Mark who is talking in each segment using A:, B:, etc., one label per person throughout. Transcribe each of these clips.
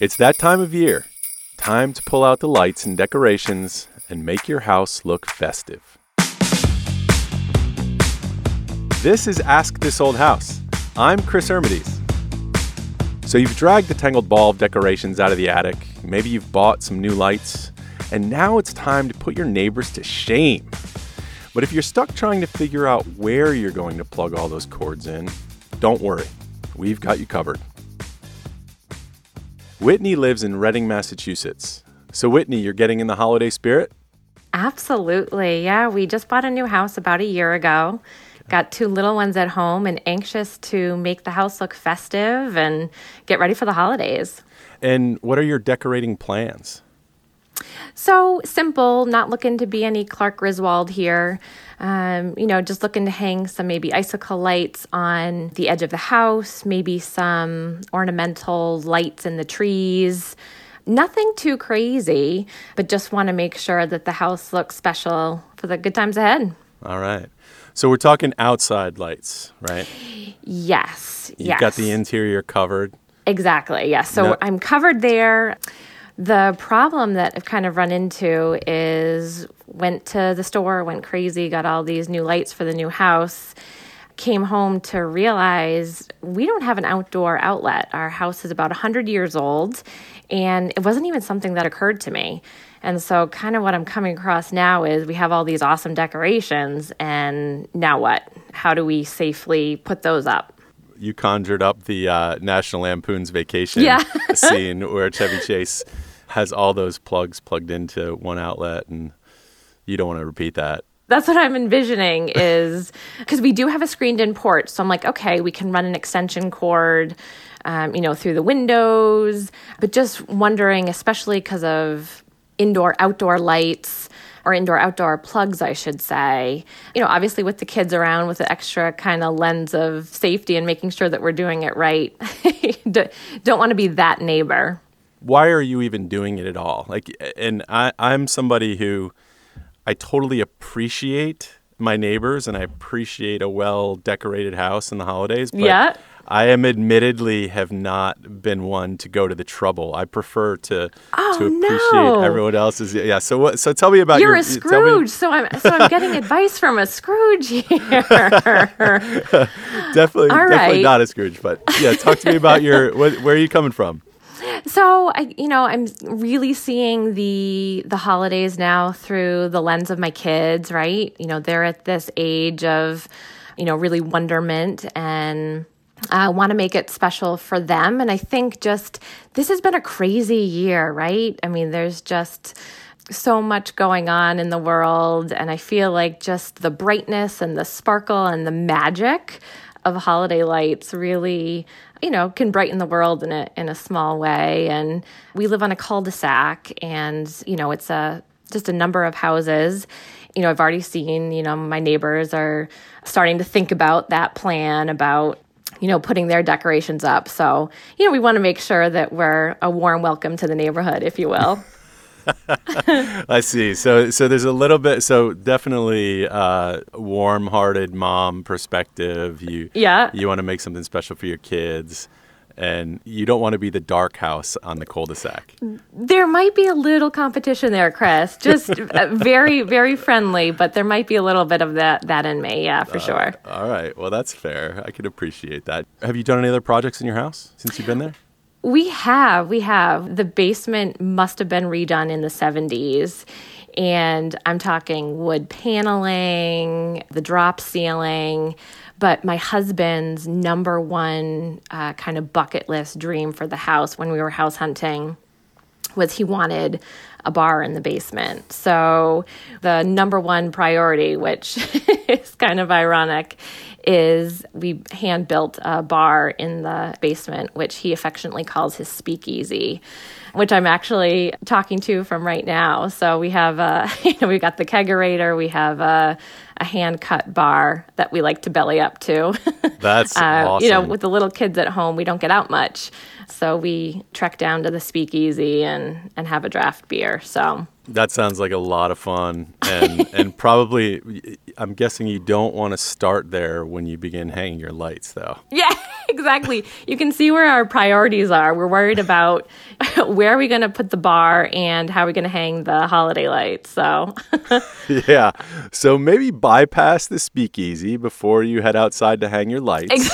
A: It's that time of year. Time to pull out the lights and decorations and make your house look festive. This is Ask This Old House. I'm Chris Ermides. So you've dragged the tangled ball of decorations out of the attic. Maybe you've bought some new lights, and now it's time to put your neighbors to shame. But if you're stuck trying to figure out where you're going to plug all those cords in, don't worry. We've got you covered. Whitney lives in Reading, Massachusetts. So, Whitney, you're getting in the holiday spirit?
B: Absolutely. Yeah, we just bought a new house about a year ago. Got two little ones at home and anxious to make the house look festive and get ready for the holidays.
A: And what are your decorating plans?
B: So simple, not looking to be any Clark Griswold here. Um, you know, just looking to hang some maybe icicle lights on the edge of the house, maybe some ornamental lights in the trees. Nothing too crazy, but just want to make sure that the house looks special for the good times ahead.
A: All right. So we're talking outside lights, right?
B: Yes.
A: You've
B: yes.
A: got the interior covered.
B: Exactly. Yes. So
A: No-
B: I'm covered there. The problem that I've kind of run into is went to the store, went crazy, got all these new lights for the new house. Came home to realize we don't have an outdoor outlet. Our house is about 100 years old, and it wasn't even something that occurred to me. And so, kind of what I'm coming across now is we have all these awesome decorations, and now what? How do we safely put those up?
A: You conjured up the uh, National Lampoon's Vacation
B: Yeah.
A: scene where Chevy Chase has all those plugs plugged into one outlet, and you don't want to repeat that.
B: That's what I'm envisioning is because we do have a screened in port. So I'm like, okay, we can run an extension cord, um, you know, through the windows. But just wondering, especially because of indoor outdoor lights or indoor outdoor plugs, I should say, you know, obviously with the kids around with the extra kind of lens of safety and making sure that we're doing it right. Don't- Don't want to be that neighbor.
A: Why are you even doing it at all? Like, and I, I'm somebody who I totally appreciate my neighbors and I appreciate a well decorated house in the holidays. But
B: Yeah.
A: I am admittedly have not been one to go to the trouble. I prefer to oh, to
B: Oh,
A: appreciate
B: no.
A: everyone else's. Yeah. So what? So tell me about
B: You're
A: your.
B: a
A: me-
B: Scrooge, so I'm so I'm getting advice from a Scrooge here.
A: definitely,
B: All
A: definitely
B: right.
A: not a Scrooge, but yeah. Talk to me about your. Where are you coming from?
B: So I, you know, I'm really seeing the the holidays now through the lens of my kids. Right, you know, they're at this age of, you know, really wonderment and. Uh, I want to make it special for them. And I think just this has been a crazy year, right? I mean, there's just so much going on in the world. And I feel like just the brightness and the sparkle and the magic of holiday lights really you know can brighten the world in a in a small way. And we live on a cul-de-sac and you know it's a just a number of houses. You know i've already seen you know my neighbors are starting to think about that plan about you know putting their decorations up. So you know we want to make sure that we're a warm welcome to the neighborhood if you will
A: I see. So so there's a little bit. So definitely uh, warm-hearted mom perspective. You
B: Yeah.
A: You want to make something special for your kids, and you don't want to be the dark house on the cul-de-sac.
B: There might be a little competition there, Chris. Just uh, very, very friendly, but there might be a little bit of that that in me. Yeah, for sure.
A: All right. Well, that's fair. I can appreciate that. Have you done any other projects in your house since you've been there?
B: We have, we have. The basement must have been redone in the 70s. And I'm talking wood paneling, the drop ceiling. But my husband's number one uh, kind of bucket list dream for the house when we were house hunting was he wanted a bar in the basement. So the number one priority, which is kind of ironic, is we hand built a bar in the basement, which he affectionately calls his speakeasy, which I'm actually talking to from right now. So we have a, you know, we've got the kegerator, we have a, a hand cut bar that we like to belly up to.
A: That's
B: Uh,
A: awesome.
B: You know, with the little kids at home, we don't get out much. So we trek down to the speakeasy and, and have a draft beer. So
A: That sounds like a lot of fun, and and probably I'm guessing you don't want to start there when you begin hanging your lights, though.
B: Yeah, exactly. You can see where our priorities are. We're worried about where are we going to put the bar and how are we going to hang the holiday lights. So,
A: yeah. So maybe bypass the speakeasy before you head outside to hang your lights.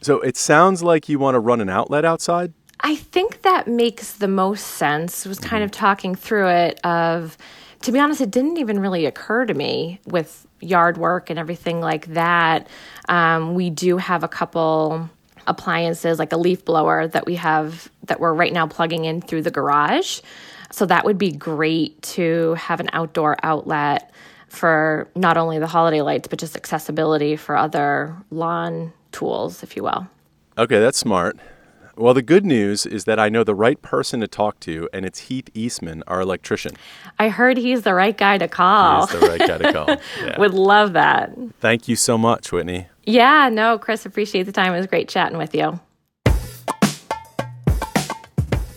A: so it sounds like you want to run an outlet outside.
B: I think that makes the most sense. Was kind of talking through it of to be honest, it didn't even really occur to me with yard work and everything like that. Um, we do have a couple appliances like a leaf blower that we have that we're right now plugging in through the garage. So that would be great to have an outdoor outlet for not only the holiday lights, but just accessibility for other lawn tools, if you will.
A: Okay, that's smart. Well, the good news is that I know the right person to talk to, and it's Heath Eastman, our electrician.
B: I heard he's the right guy to call.
A: He's the right guy to call.
B: Yeah. Would love that.
A: Thank you so much, Whitney.
B: Yeah, no, Chris, appreciate the time. It was great chatting with you.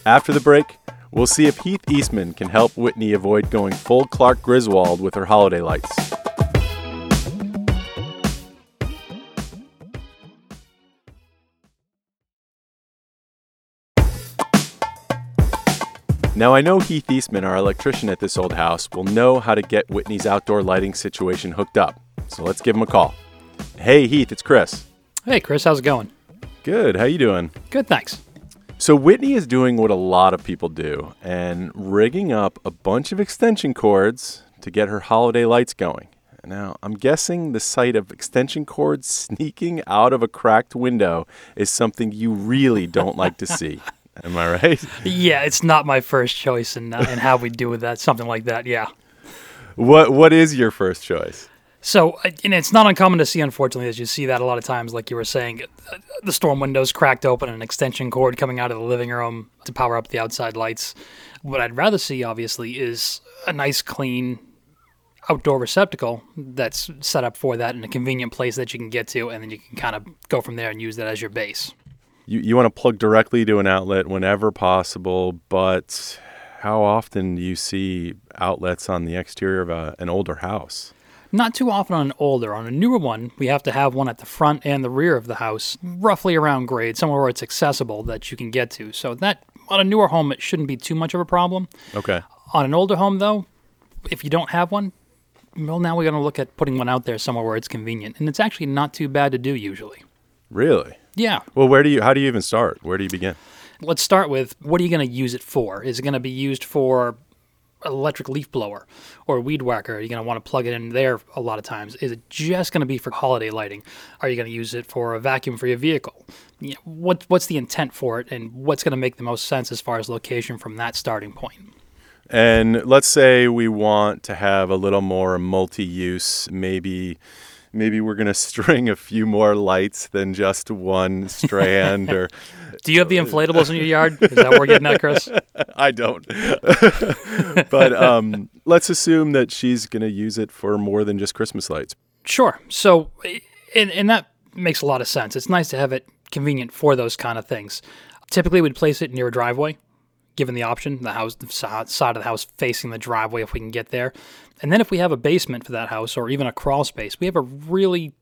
A: After the break, we'll see if Heath Eastman can help Whitney avoid going full Clark Griswold with her holiday lights. Now, I know Heath Eastman, our electrician at this old house, will know how to get Whitney's outdoor lighting situation hooked up. So let's give him a call. Hey, Heath, it's Chris.
C: Hey, Chris, how's it going?
A: Good. How you doing?
C: Good, thanks.
A: So Whitney is doing what a lot of people do and rigging up a bunch of extension cords to get her holiday lights going. Now, I'm guessing the sight of extension cords sneaking out of a cracked window is something you really don't like to see. Am I right?
C: Yeah, it's not my first choice and uh, in how we do with that, something like that, yeah.
A: What What is your first choice?
C: So, uh, and it's not uncommon to see, unfortunately, as you see that a lot of times, like you were saying, uh, the storm windows cracked open, and an extension cord coming out of the living room to power up the outside lights. What I'd rather see, obviously, is a nice, clean outdoor receptacle that's set up for that in a convenient place that you can get to, and then you can kind of go from there and use that as your base.
A: You, you want to plug directly to an outlet whenever possible, but how often do you see outlets on the exterior of a, an older house?
C: Not too often on an older. On a newer one, we have to have one at the front and the rear of the house, roughly around grade, somewhere where it's accessible that you can get to. So that on a newer home, it shouldn't be too much of a problem.
A: Okay.
C: On an older home, though, if you don't have one, well, now we're going to look at putting one out there somewhere where it's convenient, and it's actually not too bad to do usually.
A: Really?
C: Yeah.
A: Well, where do you? How do you even start? Where do you begin?
C: Let's start with what are you going to use it for? Is it going to be used for electric leaf blower or weed whacker? Are you going to want to plug it in there a lot of times? Is it just going to be for holiday lighting? Are you going to use it for a vacuum for your vehicle? You know, what, what's the intent for it and what's going to make the most sense as far as location from that starting point?
A: And let's say we want to have a little more multi-use, maybe maybe we're going to string a few more lights than just one strand or
C: do you have the inflatables in your yard? Is that what we're getting at chris?
A: I don't. But um, let's assume that she's going to use it for more than just christmas lights.
C: Sure. So and, and that makes a lot of sense. It's nice to have it convenient for those kind of things. Typically we'd place it near a driveway given the option, the house, the side of the house facing the driveway if we can get there. And then if we have a basement for that house or even a crawl space, we have a really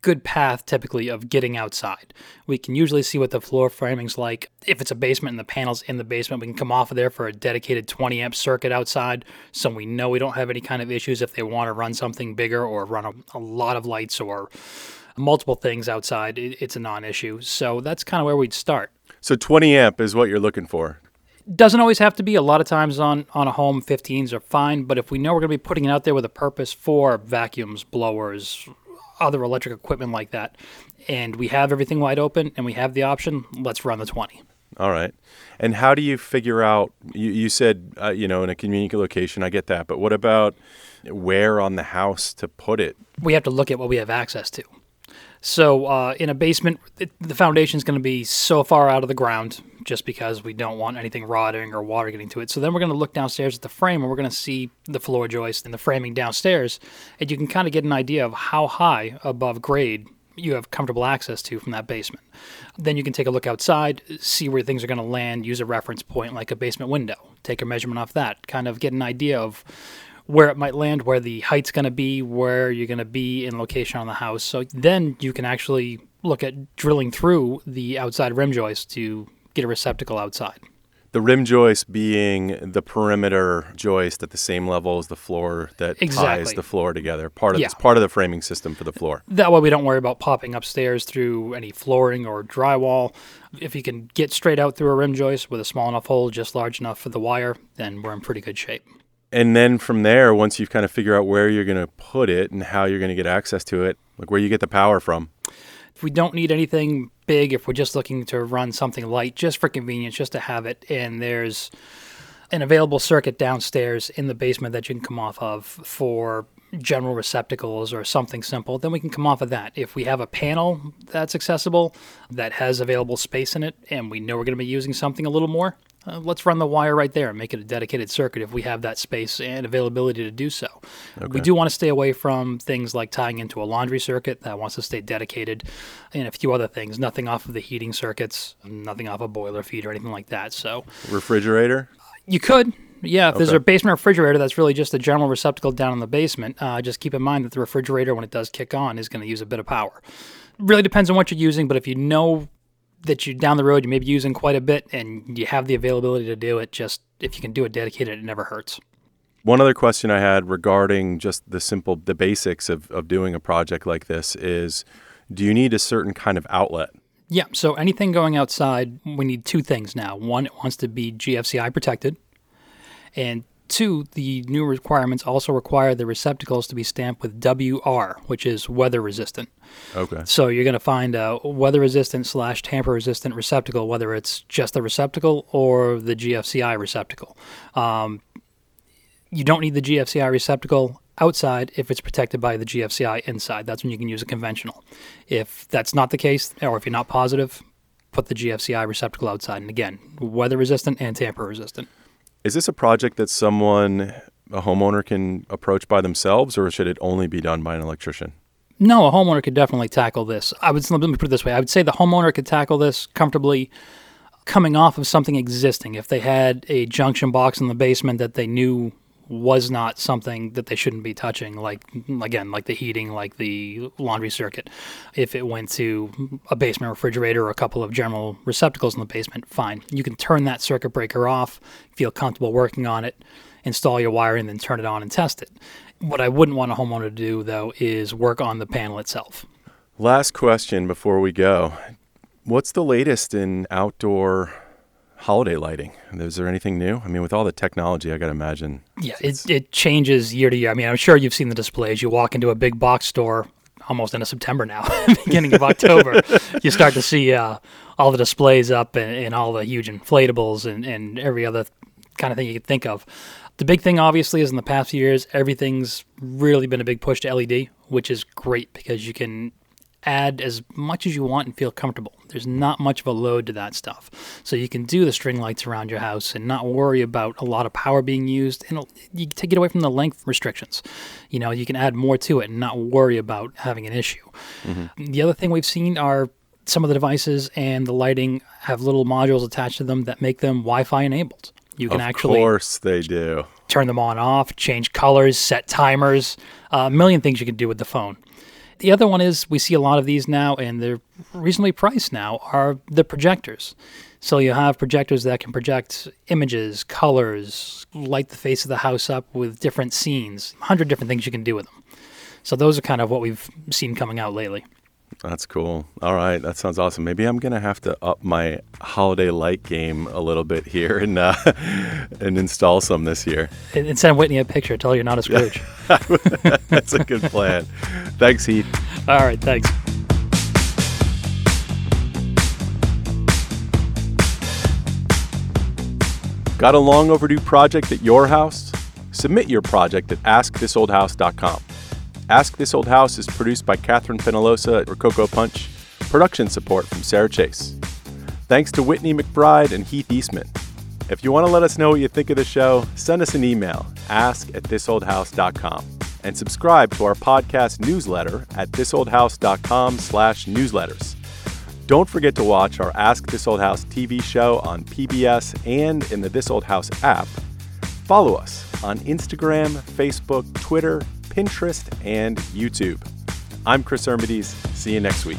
C: good path typically of getting outside. We can usually see what the floor framing's like. If it's a basement and the panel's in the basement, we can come off of there for a dedicated 20 amp circuit outside so we know we don't have any kind of issues if they want to run something bigger or run a, a lot of lights or multiple things outside. It, it's a non issue. So that's kind of where we'd start.
A: So 20 amp is what you're looking for.
C: Doesn't always have to be. A lot of times on, on a home, 15s are fine. But if we know we're going to be putting it out there with a purpose for vacuums, blowers, other electric equipment like that, and we have everything wide open and we have the option, let's run the 20.
A: All right. And how do you figure out? You, you said, uh, you know, in a convenient location. I get that. But what about where on the house to put it?
C: We have to look at what we have access to. So uh, in a basement, it, the foundation is going to be so far out of the ground just because we don't want anything rotting or water getting to it. So then we're going to look downstairs at the frame and we're going to see the floor joist and the framing downstairs, and you can kind of get an idea of how high above grade you have comfortable access to from that basement. Then you can take a look outside, see where things are going to land, use a reference point like a basement window, take a measurement off that, kind of get an idea of where it might land, where the height's going to be, where you're going to be in location on the house. So then you can actually look at drilling through the outside rim joist to get a receptacle outside.
A: The rim joist being the perimeter joist at the same level as the floor that
C: Exactly.
A: ties the floor together. Part of
C: Yeah.
A: it's part of the framing system for the floor.
C: That way, we don't worry about popping upstairs through any flooring or drywall. If you can get straight out through a rim joist with a small enough hole, just large enough for the wire, then we're in pretty good shape.
A: And then from there, once you've kind of figure out where you're going to put it and how you're going to get access to it, like where you get the power from.
C: If we don't need anything big, if we're just looking to run something light, just for convenience, just to have it, and there's an available circuit downstairs in the basement that you can come off of for general receptacles or something simple, then we can come off of that. If we have a panel that's accessible, that has available space in it, and we know we're going to be using something a little more, uh, let's run the wire right there and make it a dedicated circuit if we have that space and availability to do so. We do want to stay away from things like tying into a laundry circuit that wants to stay dedicated and a few other things. Nothing off of the heating circuits, nothing off a boiler feed or anything like that. So
A: Refrigerator.
C: you could. Yeah, if there's a basement refrigerator that's really just a general receptacle down in the basement, uh, just keep in mind that the refrigerator, when it does kick on, is going to use a bit of power. Really depends on what you're using, but if you know that you down the road you may be using quite a bit and you have the availability to do it, just if you can do it dedicated, it never hurts.
A: One other question I had regarding just the simple, the basics of, of doing a project like this is do you need a certain kind of outlet?
C: Yeah, so anything going outside, we need two things now. One, it wants to be GFCI protected. And two, the new requirements also require the receptacles to be stamped with WR, which is weather resistant.
A: Okay.
C: So you're going to find a weather resistant slash tamper resistant receptacle, whether it's just the receptacle or the GFCI receptacle. Um, you don't need the GFCI receptacle outside if it's protected by the GFCI inside. That's when you can use a conventional. If that's not the case, or if you're not positive, put the GFCI receptacle outside. And again, weather resistant and tamper resistant.
A: Is this a project that someone, a homeowner, can approach by themselves, or should it only be done by an electrician?
C: No, a homeowner could definitely tackle this. I would let me put it this way: I would say the homeowner could tackle this comfortably, coming off of something existing. If they had a junction box in the basement that they knew was not something that they shouldn't be touching, like again, like the heating, like the laundry circuit. If it went to a basement refrigerator or a couple of general receptacles in the basement, fine. You can turn that circuit breaker off, feel comfortable working on it, install your wiring, then turn it on and test it. What I wouldn't want a homeowner to do, though, is work on the panel itself.
A: Last question before we go. What's the latest in outdoor holiday lighting? Is there anything new? I mean, with all the technology, I got to imagine.
C: Yeah, it, it changes year to year. I mean, I'm sure you've seen the displays. You walk into a big box store almost into September now, beginning of October. you start to see uh, all the displays up and, and all the huge inflatables and, and every other kind of thing you could think of. The big thing, obviously, is in the past few years, everything's really been a big push to LED, which is great because you can add as much as you want and feel comfortable. There's not much of a load to that stuff. So you can do the string lights around your house and not worry about a lot of power being used and you take it away from the length restrictions. You know, you can add more to it and not worry about having an issue. The other thing we've seen are some of the devices and the lighting have little modules attached to them that make them Wi-Fi enabled. You can
A: of
C: actually of
A: course they do.
C: turn them on off, change colors, set timers, uh, a million things you can do with the phone. The other one is we see a lot of these now, and they're reasonably priced now, are the projectors. So you have projectors that can project images, colors, light the face of the house up with different scenes, 100 different things you can do with them. So those are kind of what we've seen coming out lately.
A: That's cool. All right, that sounds awesome. Maybe I'm gonna have to up my holiday light game a little bit here and uh, and install some this year.
C: And, and send Whitney a picture. Tell her you're not a Scrooge.
A: That's a good plan. Thanks, Heath.
C: All right, thanks.
A: Got a long overdue project at your house? Submit your project at askthisoldhouse.com. Ask This Old House is produced by Catherine Penalosa at Rococo Punch. Production support from Sarah Chase. Thanks to Whitney McBride and Heath Eastman. If you want to let us know what you think of the show, send us an email, ask at thisoldhouse.com. and subscribe to our podcast newsletter at thisoldhouse.com slash newsletters. Don't forget to watch our Ask This Old House TV show on PBS and in the This Old House app. Follow us on Instagram, Facebook, Twitter, Pinterest, and YouTube. I'm Chris Ermides. See you next week.